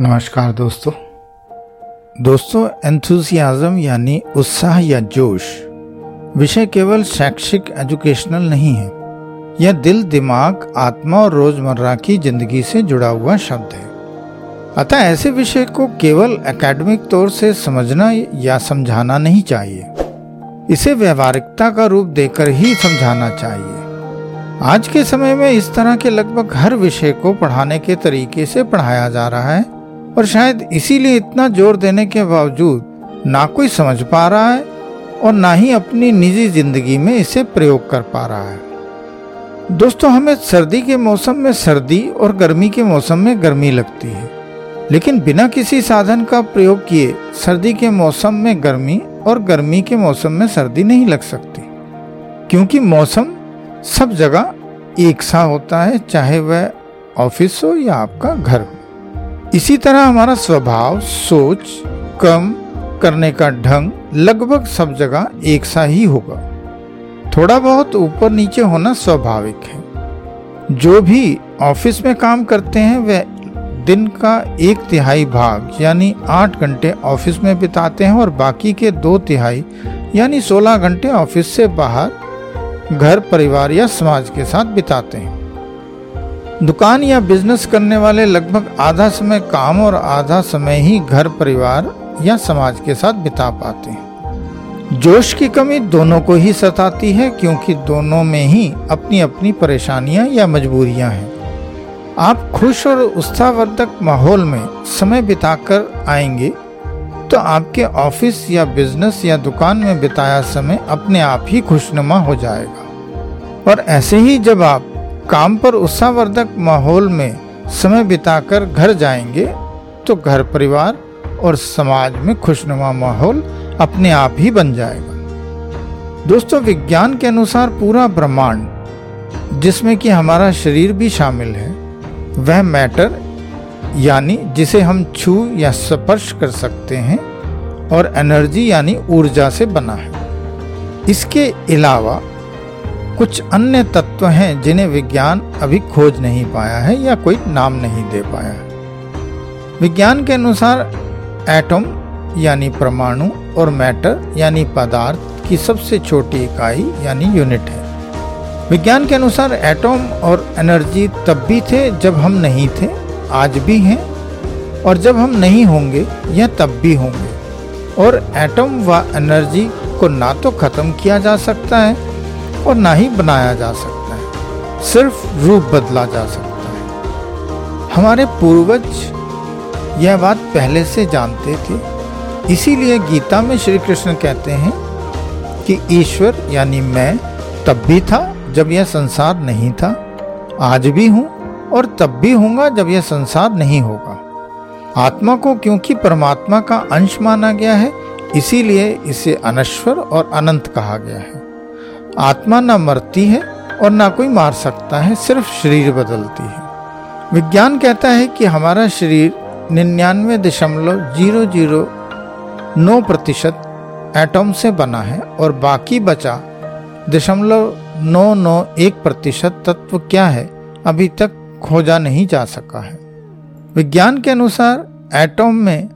नमस्कार दोस्तों। दोस्तों एंथुसियाज्म यानी उत्साह या जोश विषय केवल शैक्षिक एजुकेशनल नहीं है। यह दिल, दिमाग, आत्मा और रोज़मर्रा की ज़िंदगी से जुड़ा हुआ शब्द है। अतः ऐसे विषय को केवल एकेडमिक तौर से समझना या समझाना नहीं चाहिए। इसे व्यवहारिकता का रूप देकर ही समझाना चाहिए। आज के समय में इस तरह के लगभग हर विषय को पढ़ाने के तरीके से पढ़ाया जा रहा है। और शायद इसीलिए इतना ज़ोर देने के बावजूद ना कोई समझ पा रहा है और ना ही अपनी निजी ज़िंदगी में इसे प्रयोग कर पा रहा है। दोस्तों, हमें सर्दी के मौसम में सर्दी और गर्मी के मौसम में गर्मी लगती है, लेकिन बिना किसी साधन का प्रयोग किए सर्दी के मौसम में गर्मी और गर्मी के मौसम में सर्दी नहीं लग सकती। क्योंकि मौसम सब जगह एक सा होता है, चाहे वह ऑफ़िस हो या आपका घर हो। इसी तरह हमारा स्वभाव, सोच कम करने का ढंग लगभग सब जगह एक सा ही होगा। थोड़ा बहुत ऊपर नीचे होना स्वाभाविक है। जो भी ऑफ़िस में काम करते हैं, वे दिन का एक तिहाई भाग, यानी आठ घंटे ऑफ़िस में बिताते हैं और बाकी के दो तिहाई, यानी सोलह घंटे ऑफ़िस से बाहर, घर, परिवार या समाज के साथ बिताते हैं। दुकान या बिज़नेस करने वाले लगभग आधा समय काम और आधा समय ही घर परिवार या समाज के साथ बिता पाते हैं। जोश की कमी दोनों को ही सताती है, क्योंकि दोनों में ही अपनी अपनी परेशानियाँ या मजबूरियाँ हैं। आप खुश और उत्साहवर्धक माहौल में समय बिताकर आएँगे तो आपके ऑफ़िस या बिज़नेस या दुकान में बिताया समय अपने आप ही खुशनुमा हो जाएगा। और ऐसे ही जब आप काम पर उत्साहवर्धक माहौल में समय बिताकर घर जाएँगे तो घर परिवार और समाज में खुशनुमा माहौल अपने आप ही बन जाएगा। दोस्तों, विज्ञान के अनुसार पूरा ब्रह्मांड, जिसमें कि हमारा शरीर भी शामिल है, वह मैटर, यानी जिसे हम छू या स्पर्श कर सकते हैं, और एनर्जी यानी ऊर्जा से बना है। इसके अलावा कुछ अन्य तत्व हैं जिन्हें विज्ञान अभी खोज नहीं पाया है या कोई नाम नहीं दे पाया है। विज्ञान के अनुसार एटम, यानी परमाणु, और मैटर, यानी पदार्थ की सबसे छोटी इकाई, यानी यूनिट है। विज्ञान के अनुसार एटम और एनर्जी तब भी थे जब हम नहीं थे, आज भी हैं, और जब हम नहीं होंगे, या तब भी होंगे। और एटम व एनर्जी को ना तो खत्म किया जा सकता है और ना ही बनाया जा सकता है। सिर्फ़ रूप बदला जा सकता है। हमारे पूर्वज यह बात पहले से जानते थे। इसीलिए गीता में श्री कृष्ण कहते हैं कि ईश्वर यानी मैं तब भी था जब यह संसार नहीं था, आज भी हूँ और तब भी होगा जब यह संसार नहीं होगा। आत्मा को क्योंकि परमात्मा का अंश माना गया है, इसीलिए इसे अनश्वर और अनंत कहा गया है। आत्मा न मरती है और ना कोई मार सकता है, सिर्फ़ शरीर बदलती है। विज्ञान कहता है कि हमारा शरीर निन्यानवे दशमलव ज़ीरो ज़ीरो नौ प्रतिशत एटम से बना है और बाकी बचा दशमलव नौ नौ एक प्रतिशत तत्व क्या है, अभी तक खोजा नहीं जा सका है। विज्ञान के अनुसार एटम में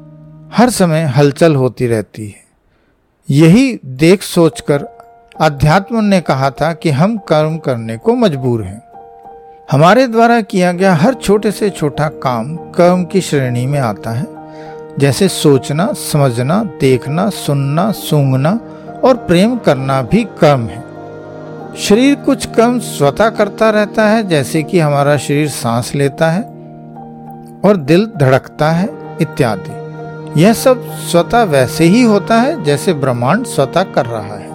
हर समय हलचल होती रहती है। यही देख सोचकर अध्यात्म ने कहा था कि हम कर्म करने को मजबूर हैं। हमारे द्वारा किया गया हर छोटे से छोटा काम कर्म की श्रेणी में आता है, जैसे सोचना, समझना, देखना, सुनना, सूंघना और प्रेम करना भी कर्म है। शरीर कुछ कर्म स्वतः करता रहता है, जैसे कि हमारा शरीर सांस लेता है और दिल धड़कता है, इत्यादि। यह सब स्वतः वैसे ही होता है, जैसे ब्रह्मांड स्वतः कर रहा है।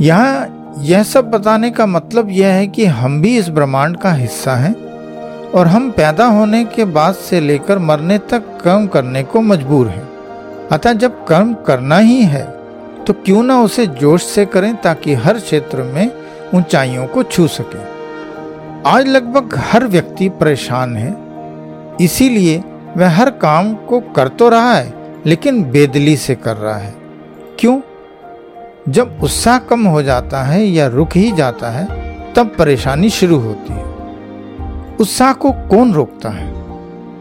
यहाँ यह सब बताने का मतलब यह है कि हम भी इस ब्रह्मांड का हिस्सा हैं और हम पैदा होने के बाद से लेकर मरने तक कर्म करने को मजबूर हैं। अतः जब कर्म करना ही है तो क्यों ना उसे जोश से करें ताकि हर क्षेत्र में ऊंचाइयों को छू सके। आज लगभग हर व्यक्ति परेशान है, इसीलिए वह हर काम को कर तो रहा है, लेकिन बेदली से कर रहा है। क्यों? जब उत्साह कम हो जाता है या रुक ही जाता है, तब परेशानी शुरू होती है। उत्साह को कौन रोकता है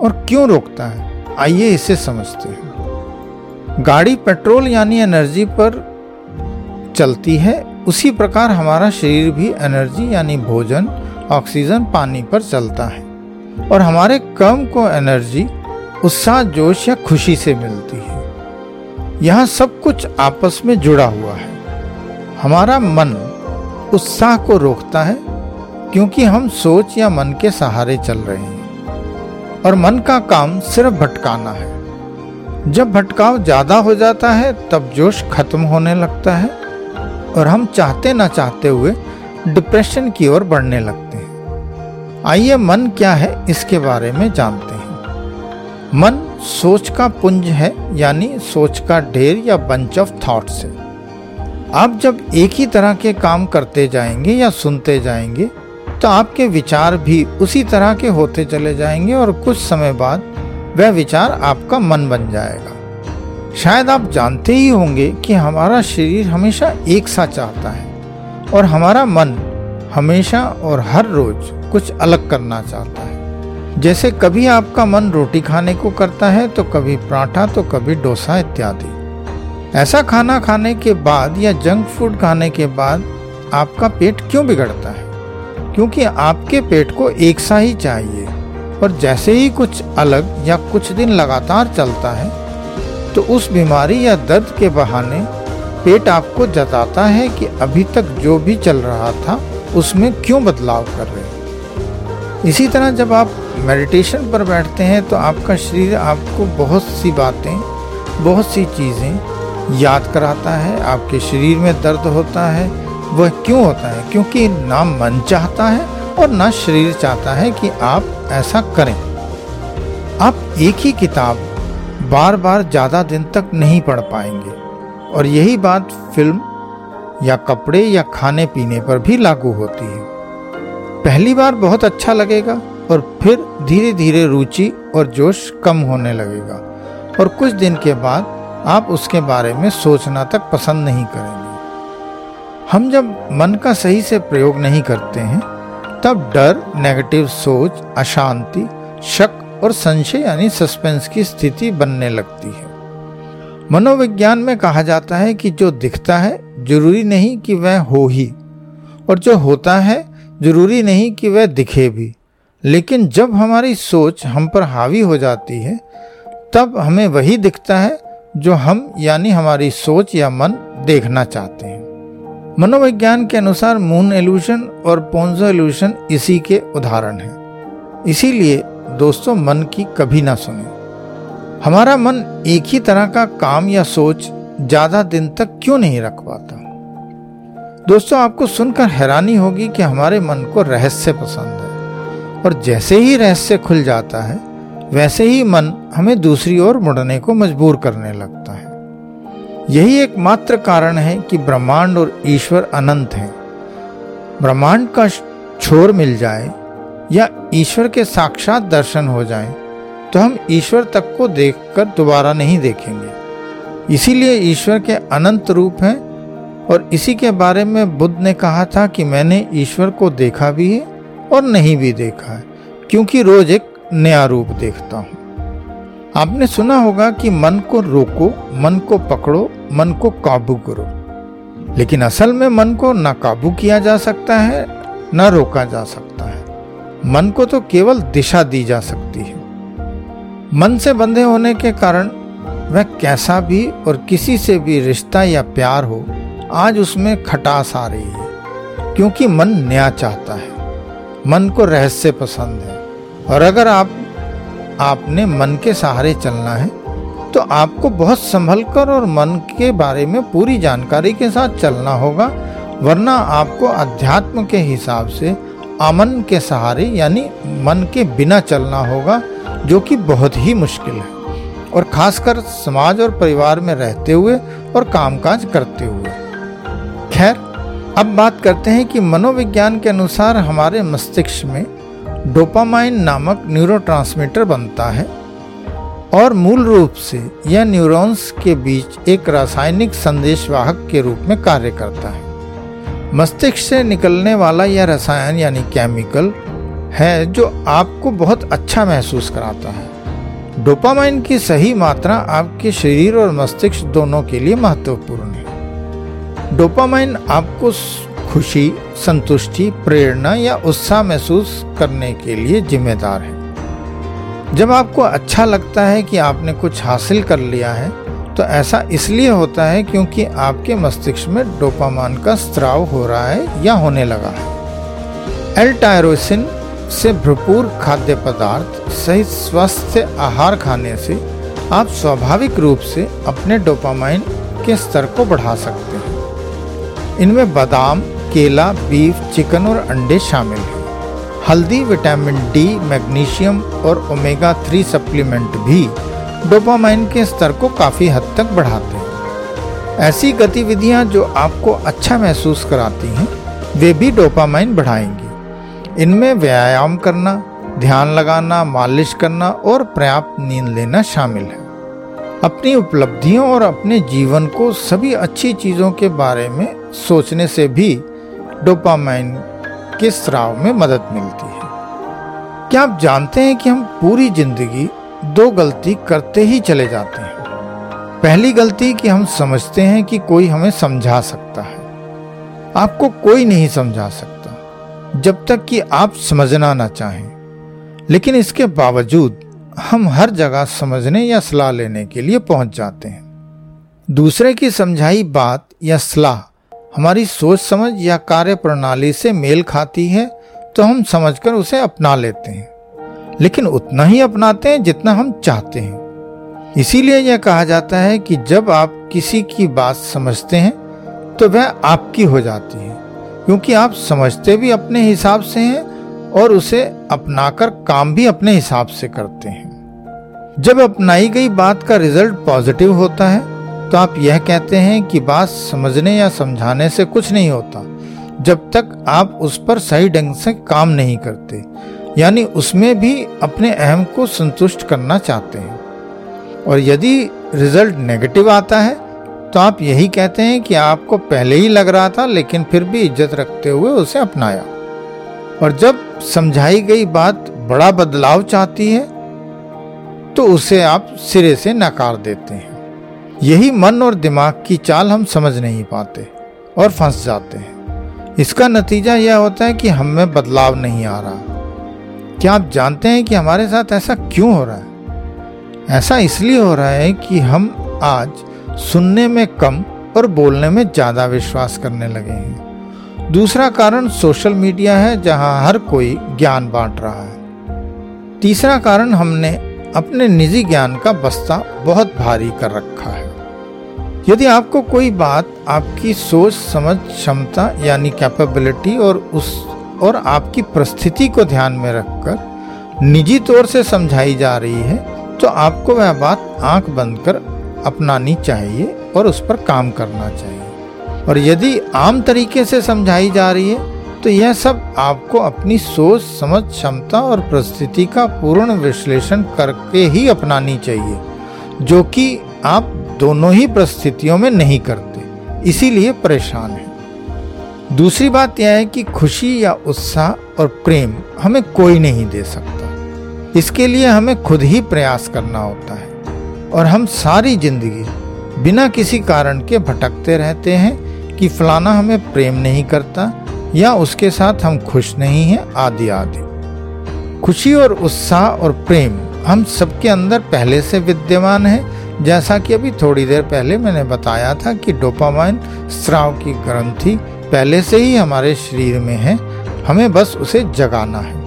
और क्यों रोकता है? आइए इसे समझते हैं। गाड़ी पेट्रोल यानी एनर्जी पर चलती है। उसी प्रकार हमारा शरीर भी एनर्जी यानी भोजन, ऑक्सीजन, पानी पर चलता है और हमारे कर्म को एनर्जी, उत्साह, जोश या खुशी से मिलती है। यहाँ सब कुछ आपस में जुड़ा हुआ है। हमारा मन उत्साह को रोकता है, क्योंकि हम सोच या मन के सहारे चल रहे हैं। और मन का काम सिर्फ़ भटकाना है। जब भटकाव ज़्यादा हो जाता है, तब जोश खत्म होने लगता है, और हम चाहते ना चाहते हुए डिप्रेशन की ओर बढ़ने लगते हैं। आइए मन क्या है, इसके बारे में जानते हैं। मन सोच का पुंज है, यानी सोच का ढेर या बंच ऑफ़ थॉट्स है। आप जब एक ही तरह के काम करते जाएँगे या सुनते जाएँगे तो आपके विचार भी उसी तरह के होते चले जाएँगे और कुछ समय बाद वह विचार आपका मन बन जाएगा। शायद आप जानते ही होंगे कि हमारा शरीर हमेशा एक सा चाहता है और हमारा मन हमेशा और हर रोज कुछ अलग करना चाहता है। जैसे कभी आपका मन रोटी खाने को करता है तो कभी पराठा तो कभी डोसा इत्यादि। ऐसा खाना खाने के बाद या जंक फ़ूड खाने के बाद आपका पेट क्यों बिगड़ता है? क्योंकि आपके पेट को एक सा ही चाहिए, और जैसे ही कुछ अलग या कुछ दिन लगातार चलता है तो उस बीमारी या दर्द के बहाने पेट आपको जताता है कि अभी तक जो भी चल रहा था, उसमें क्यों बदलाव कर रहे हैं। इसी तरह जब आप मेडिटेशन पर बैठते हैं तो आपका शरीर आपको बहुत सी बातें, बहुत सी चीज़ें याद कराता है, आपके शरीर में दर्द होता है, वह क्यों होता है? क्योंकि ना मन चाहता है और ना शरीर चाहता है कि आप ऐसा करें। आप एक ही किताब बार बार ज़्यादा दिन तक नहीं पढ़ पाएँगे। और यही बात फ़िल्म या कपड़े या खाने पीने पर भी लागू होती है। पहली बार बहुत अच्छा लगेगा और फिर धीरे धीरे रुचि और जोश कम होने लगेगा। और कुछ दिन के बाद आप उसके बारे में सोचना तक पसंद नहीं करेंगे। हम जब मन का सही से प्रयोग नहीं करते हैं, तब डर नेगेटिव सोच, अशांति, शक और संशय यानी सस्पेंस की स्थिति बनने लगती है। मनोविज्ञान में कहा जाता है कि जो दिखता है, ज़रूरी नहीं कि वह हो ही, और जो होता है, ज़रूरी नहीं कि वह दिखे भी। लेकिन जब हमारी सोच हम पर हावी हो जाती है, तब हमें वही दिखता है जो हम, यानी हमारी सोच या मन, देखना चाहते हैं। मनोविज्ञान के अनुसार मून एल्यूशन और पोन्जो एल्यूशन इसी के उदाहरण हैं। इसीलिए दोस्तों, मन की कभी ना सुने। हमारा मन एक ही तरह का काम या सोच ज़्यादा दिन तक क्यों नहीं रख पाता? दोस्तों, आपको सुनकर हैरानी होगी कि हमारे मन को रहस्य पसंद है। और जैसे ही रहस्य खुल जाता है वैसे ही मन हमें दूसरी ओर मुड़ने को मजबूर करने लगता है। यही एकमात्र कारण है कि ब्रह्मांड और ईश्वर अनंत हैं। ब्रह्मांड का छोर मिल जाए या ईश्वर के साक्षात दर्शन हो जाए तो हम ईश्वर तक को देखकर दोबारा नहीं देखेंगे। इसीलिए ईश्वर के अनंत रूप हैं और इसी के बारे में बुद्ध ने कहा था कि मैंने ईश्वर को देखा भी है और नहीं भी देखा है, क्योंकि रोज एक नया रूप देखता हूँ। आपने सुना होगा कि मन को रोको, मन को पकड़ो, मन को काबू करो। लेकिन असल में मन को ना काबू किया जा सकता है, न रोका जा सकता है। मन को तो केवल दिशा दी जा सकती है। मन से बंधे होने के कारण वह कैसा भी और किसी से भी रिश्ता या प्यार हो, आज उसमें खटास आ रही है। क्योंकि मन नया चाहता है। मन को रहस्य पसंद है। और अगर आप, आपने मन के सहारे चलना है तो आपको बहुत संभल कर और मन के बारे में पूरी जानकारी के साथ चलना होगा, वरना आपको अध्यात्म के हिसाब से अमन के सहारे यानी मन के बिना चलना होगा, जो कि बहुत ही मुश्किल है। और खासकर समाज और परिवार में रहते हुए और कामकाज करते हुए। खैर, अब बात करते हैं कि मनोविज्ञान के अनुसार हमारे मस्तिष्क में डोपामाइन नामक न्यूरोट्रांसमीटर बनता है और मूल रूप से यह न्यूरॉन्स के बीच एक रासायनिक संदेशवाहक के रूप में कार्य करता है। मस्तिष्क से निकलने वाला यह रसायन यानी केमिकल है जो आपको बहुत अच्छा महसूस कराता है। डोपामाइन की सही मात्रा आपके शरीर और मस्तिष्क दोनों के लिए महत्वपूर्ण है। डोपामाइन आपको खुशी, संतुष्टि, प्रेरणा या उत्साह महसूस करने के लिए जिम्मेदार है। जब आपको अच्छा लगता है कि आपने कुछ हासिल कर लिया है तो ऐसा इसलिए होता है क्योंकि आपके मस्तिष्क में डोपामाइन का स्त्राव हो रहा है या होने लगा है। एल टायरोसिन से भरपूर खाद्य पदार्थ सहित स्वस्थ आहार खाने से आप स्वाभाविक रूप से अपने डोपामाइन के स्तर को बढ़ा सकते हैं। इनमें बादाम केला, बीफ, चिकन और अंडे शामिल हैं। हल्दी, विटामिन डी, मैग्नीशियम और ओमेगा थ्री सप्लीमेंट भी डोपामाइन के स्तर को काफ़ी हद तक बढ़ाते हैं। ऐसी गतिविधियाँ जो आपको अच्छा महसूस कराती हैं, वे भी डोपामाइन बढ़ाएँगी। इनमें व्यायाम करना, ध्यान लगाना, मालिश करना और पर्याप्त नींद लेना शामिल है। अपनी उपलब्धियों और अपने जीवन को सभी अच्छी चीज़ों के बारे में सोचने से भी डोपामाइन के स्राव में मदद मिलती है? क्या आप जानते हैं कि हम पूरी ज़िंदगी दो गलती करते ही चले जाते हैं? पहली गलती कि हम समझते हैं कि कोई हमें समझा सकता है। आपको कोई नहीं समझा सकता, जब तक कि आप समझना ना चाहें। लेकिन इसके बावजूद हम हर जगह समझने या सलाह लेने के लिए पहुँच जाते हैं। दूसरे की समझाई बात या सलाह हमारी सोच समझ या कार्य प्रणाली से मेल खाती है तो हम समझकर उसे अपना लेते हैं। लेकिन उतना ही अपनाते हैं जितना हम चाहते हैं। इसीलिए यह कहा जाता है कि जब आप किसी की बात समझते हैं तो वह आपकी हो जाती है, क्योंकि आप समझते भी अपने हिसाब से हैं और उसे अपनाकर काम भी अपने हिसाब से करते हैं। जब अपनाई गई बात का रिज़ल्ट पॉजिटिव होता है तो आप यह कहते हैं कि बात समझने या समझाने से कुछ नहीं होता, जब तक आप उस पर सही ढंग से काम नहीं करते, यानी उसमें भी अपने अहम को संतुष्ट करना चाहते हैं। और यदि रिज़ल्ट नेगेटिव आता है तो आप यही कहते हैं कि आपको पहले ही लग रहा था, लेकिन फिर भी इज़्ज़त रखते हुए उसे अपनाया। और जब समझाई गई बात बड़ा बदलाव चाहती है तो उसे आप सिरे से नकार देते हैं। यही मन और दिमाग की चाल हम समझ नहीं पाते और फंस जाते हैं। इसका नतीजा यह होता है कि हम में बदलाव नहीं आ रहा। क्या आप जानते हैं कि हमारे साथ ऐसा क्यों हो रहा है? ऐसा इसलिए हो रहा है कि हम आज सुनने में कम और बोलने में ज़्यादा विश्वास करने लगे हैं। दूसरा कारण सोशल मीडिया है जहाँ हर कोई ज्ञान बांट रहा है। तीसरा कारण हमने अपने निजी ज्ञान का बस्ता बहुत भारी कर रखा है। यदि आपको कोई बात आपकी सोच, समझ, क्षमता यानी कैपेबिलिटी और उस और आपकी परिस्थिति को ध्यान में रखकर निजी तौर से समझाई जा रही है तो आपको वह बात आँख बंद कर अपनानी चाहिए और उस पर काम करना चाहिए। और यदि आम तरीके से समझाई जा रही है तो यह सब आपको अपनी सोच, समझ, क्षमता और परिस्थिति का पूर्ण विश्लेषण करके ही अपनानी चाहिए, जो कि आप दोनों ही परिस्थितियों में नहीं करते, इसीलिए परेशान है। दूसरी बात यह है कि खुशी या उत्साह और प्रेम हमें कोई नहीं दे सकता। इसके लिए हमें खुद ही प्रयास करना होता है, और हम सारी ज़िंदगी बिना किसी कारण के भटकते रहते हैं कि फलाना हमें प्रेम नहीं करता या उसके साथ हम खुश नहीं हैं, आदि आदि। खुशी और उत्साह और प्रेम हम सबके अंदर पहले से विद्यमान है। जैसा कि अभी थोड़ी देर पहले मैंने बताया था कि डोपामाइन स्राव की ग्रंथि पहले से ही हमारे शरीर में है, हमें बस उसे जगाना है।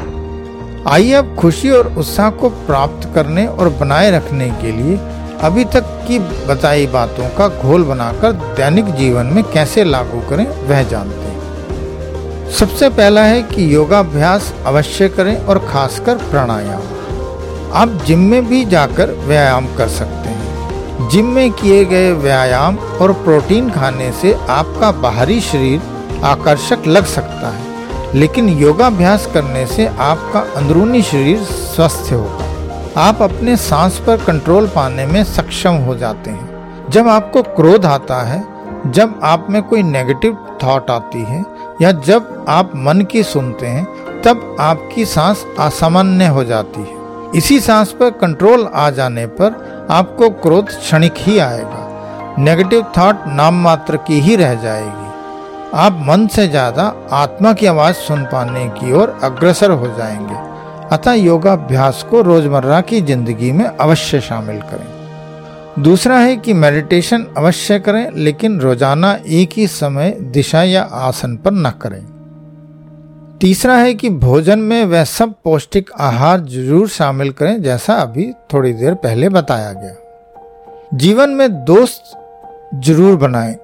आइए अब खुशी और उत्साह को प्राप्त करने और बनाए रखने के लिए अभी तक की बताई बातों का घोल बनाकर दैनिक जीवन में कैसे लागू करें, वह जानते हैं। सबसे पहला है कि योगाभ्यास अवश्य करें और खासकर प्राणायाम। आप जिम में भी जाकर व्यायाम कर सकते हैं। जिम में किए गए व्यायाम और प्रोटीन खाने से आपका बाहरी शरीर आकर्षक लग सकता है। लेकिन योगाभ्यास करने से आपका अंदरूनी शरीर स्वस्थ होगा। आप अपने सांस पर कंट्रोल पाने में सक्षम हो जाते हैं। जब आपको क्रोध आता है, जब आप में कोई नेगेटिव थॉट आती है या जब आप मन की सुनते हैं, तब आपकी सांस असामान्य हो जाती है। इसी सांस पर कंट्रोल आ जाने पर आपको क्रोध क्षणिक ही आएगा। नेगेटिव थॉट नाम मात्र की ही रह जाएगी। आप मन से ज़्यादा आत्मा की आवाज़ सुन पाने की ओर अग्रसर हो जाएँगे। अतः योगाभ्यास को रोज़मर्रा की ज़िंदगी में अवश्य शामिल करें। दूसरा है कि मेडिटेशन अवश्य करें, लेकिन रोज़ाना एक ही समय दिशा या आसन पर न करें। तीसरा है कि भोजन में वह सब पौष्टिक आहार ज़रूर शामिल करें, जैसा अभी थोड़ी देर पहले बताया गया। जीवन में दोस्त ज़रूर बनाएँ,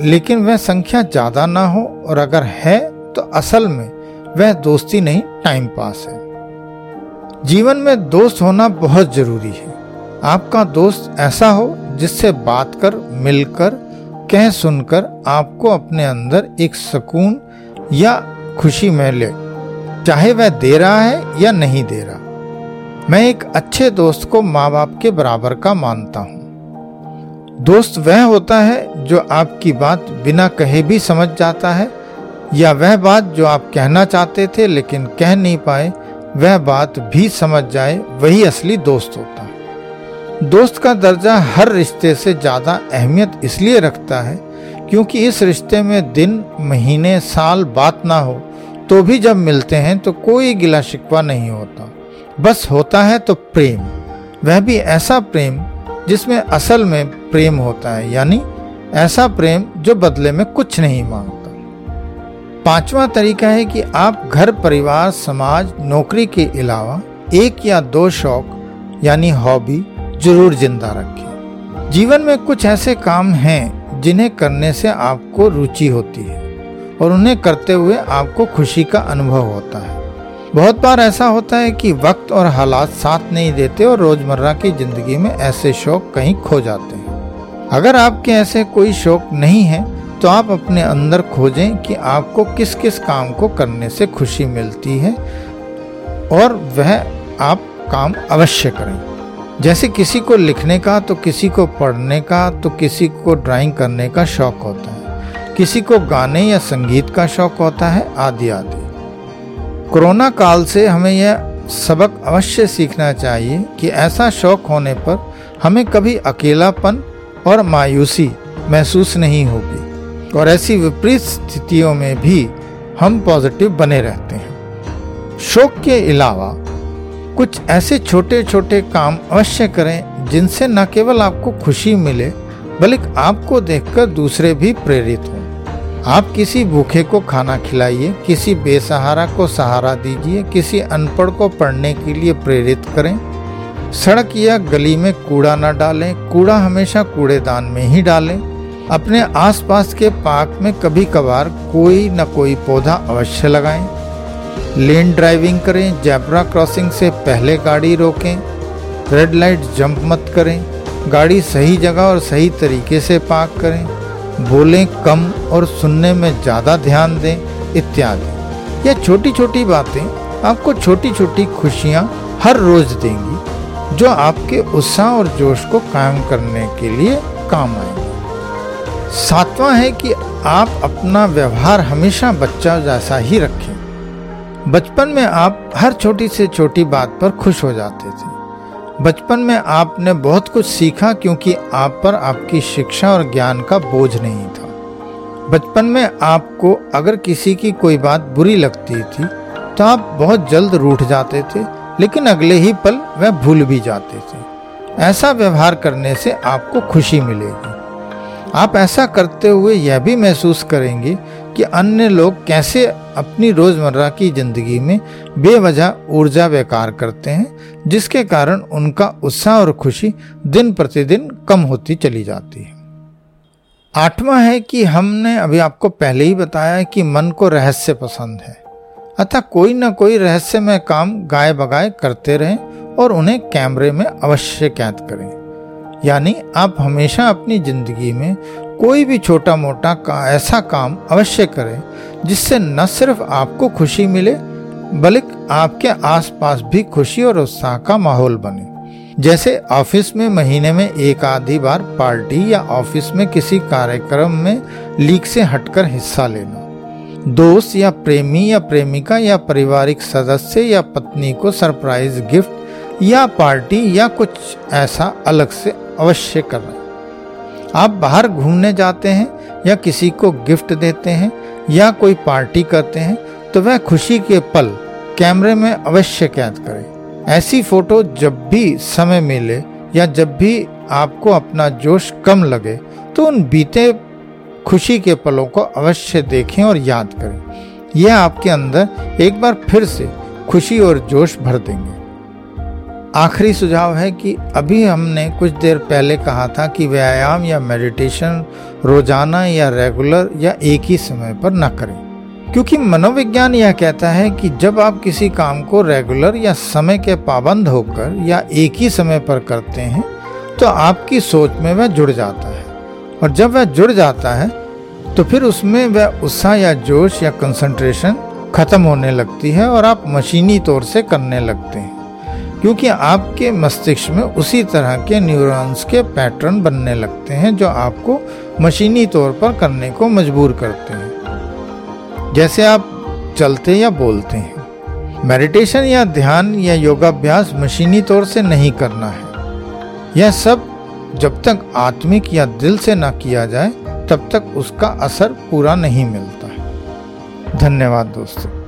लेकिन वह संख्या ज़्यादा ना हो, और अगर है तो असल में वह दोस्ती नहीं, टाइम पास है। जीवन में दोस्त होना बहुत ज़रूरी है। आपका दोस्त ऐसा हो जिससे बात कर मिलकर कह सुनकर आपको अपने अंदर एक सुकून या खुशी में ले चाहे वह दे रहा है या नहीं दे रहा। मैं एक अच्छे दोस्त को माँ बाप के बराबर का मानता हूँ। दोस्त वह होता है जो आपकी बात बिना कहे भी समझ जाता है, या वह बात जो आप कहना चाहते थे लेकिन कह नहीं पाए, वह बात भी समझ जाए, वही असली दोस्त होता। है दोस्त का दर्जा हर रिश्ते से ज़्यादा अहमियत इसलिए रखता है क्योंकि इस रिश्ते में दिन, महीने, साल बात ना हो तो भी जब मिलते हैं तो कोई गिला शिकवा नहीं होता। बस होता है तो प्रेम। वह भी ऐसा प्रेम जिसमें असल में प्रेम होता है, यानी ऐसा प्रेम जो बदले में कुछ नहीं माँगता। पांचवा तरीका है कि आप घर, परिवार, समाज, नौकरी के अलावा एक या दो शौक, यानी हॉबी ज़रूर ज़िंदा रखें जीवन में कुछ ऐसे काम हैं जिन्हें करने से आपको रुचि होती है और उन्हें करते हुए आपको खुशी का अनुभव होता है। बहुत बार ऐसा होता है कि वक्त और हालात साथ नहीं देते और रोज़मर्रा की ज़िंदगी में ऐसे शौक कहीं खो जाते हैं। अगर आपके ऐसे कोई शौक नहीं है तो आप अपने अंदर खोजें कि आपको किस किस काम को करने से खुशी मिलती है और वह आप काम अवश्य करें। जैसे किसी को लिखने का तो किसी को पढ़ने का तो किसी को ड्राइंग करने का शौक होता है। किसी को गाने या संगीत का शौक होता है, आदि आदि। कोरोना काल से हमें यह सबक अवश्य सीखना चाहिए कि ऐसा शौक होने पर हमें कभी अकेलापन और मायूसी महसूस नहीं होगी और ऐसी विपरीत स्थितियों में भी हम पॉजिटिव बने रहते हैं। शौक के अलावा कुछ ऐसे छोटे छोटे काम अवश्य करें, जिनसे न केवल आपको खुशी मिले, बल्कि आपको देखकर दूसरे भी प्रेरित हों। आप किसी भूखे को खाना खिलाइए, किसी बेसहारा को सहारा दीजिए, किसी अनपढ़ को पढ़ने के लिए प्रेरित करें। सड़क या गली में कूड़ा न डालें, कूड़ा हमेशा कूड़ेदान में ही डालें। अपने आसपास के पार्क में कभी कभार कोई न कोई पौधा अवश्य लगाएँ। लेन ड्राइविंग करें, जैबरा क्रॉसिंग से पहले गाड़ी रोकें, रेड लाइट जंप मत करें, गाड़ी सही जगह और सही तरीके से पार्क करें, बोलें कम और सुनने में ज़्यादा ध्यान दें, इत्यादि। यह छोटी छोटी बातें आपको छोटी छोटी खुशियाँ हर रोज देंगी, जो आपके उत्साह और जोश को कायम करने के लिए काम आएँगे। सातवां है कि आप अपना व्यवहार हमेशा बच्चा जैसा ही रखें। बचपन में आप हर छोटी से छोटी बात पर खुश हो जाते थे। बचपन में आपने बहुत कुछ सीखा क्योंकि आप पर आपकी शिक्षा और ज्ञान का बोझ नहीं था। बचपन में आपको अगर किसी की कोई बात बुरी लगती थी तो आप बहुत जल्द रूठ जाते थे, लेकिन अगले ही पल वह भूल भी जाते थे। ऐसा व्यवहार करने से आपको खुशी मिलेगी। आप ऐसा करते हुए यह भी महसूस करेंगे कि अन्य लोग कैसे अपनी रोज़मर्रा की ज़िंदगी में बेवजह ऊर्जा बेकार करते हैं, जिसके कारण उनका उत्साह और खुशी दिन प्रतिदिन कम होती चली जाती है। आठवां है कि हमने अभी आपको पहले ही बताया कि मन को रहस्य पसंद है। अतः कोई ना कोई रहस्यमय काम गाय बगाए करते रहें और उन्हें कैमरे में अवश्य कैद करें। यानी आप हमेशा अपनी ज़िंदगी में कोई भी छोटा मोटा का ऐसा काम अवश्य करें, जिससे न सिर्फ़ आपको खुशी मिले, बल्कि आपके आसपास भी खुशी और उत्साह का माहौल बने। जैसे ऑफ़िस में महीने में एक आधी बार पार्टी या ऑफ़िस में किसी कार्यक्रम में लीक से हटकर हिस्सा लेना। दोस्त या प्रेमी या प्रेमिका या पारिवारिक सदस्य या पत्नी को सरप्राइज़ गिफ्ट या पार्टी या कुछ ऐसा अलग से अवश्य कर रहे हैं आप बाहर घूमने जाते हैं या किसी को गिफ्ट देते हैं या कोई पार्टी करते हैं तो वह खुशी के पल कैमरे में अवश्य कैद करें। ऐसी फ़ोटो जब भी समय मिले या जब भी आपको अपना जोश कम लगे तो उन बीते खुशी के पलों को अवश्य देखें और याद करें। यह आपके अंदर एक बार फिर से खुशी और जोश भर देंगे। आखिरी सुझाव है कि अभी हमने कुछ देर पहले कहा था कि व्यायाम या मेडिटेशन रोज़ाना या रेगुलर या एक ही समय पर न करें। क्योंकि मनोविज्ञान यह कहता है कि जब आप किसी काम को रेगुलर या समय के पाबंद होकर या एक ही समय पर करते हैं तो आपकी सोच में वह जुड़ जाता है। और जब वह जुड़ जाता है तो फिर उसमें वह उत्साह या जोश या कंसंट्रेशन खत्म होने लगती है और आप मशीनी तौर से करने लगते हैं। क्योंकि आपके मस्तिष्क में उसी तरह के न्यूरॉन्स के पैटर्न बनने लगते हैं जो आपको मशीनी तौर पर करने को मजबूर करते हैं। जैसे आप चलते या बोलते हैं। मेडिटेशन या ध्यान या योगाभ्यास मशीनी तौर से नहीं करना है। यह सब जब तक आत्मिक या दिल से ना किया जाए, तब तक उसका असर पूरा नहीं मिलता है। धन्यवाद दोस्तों।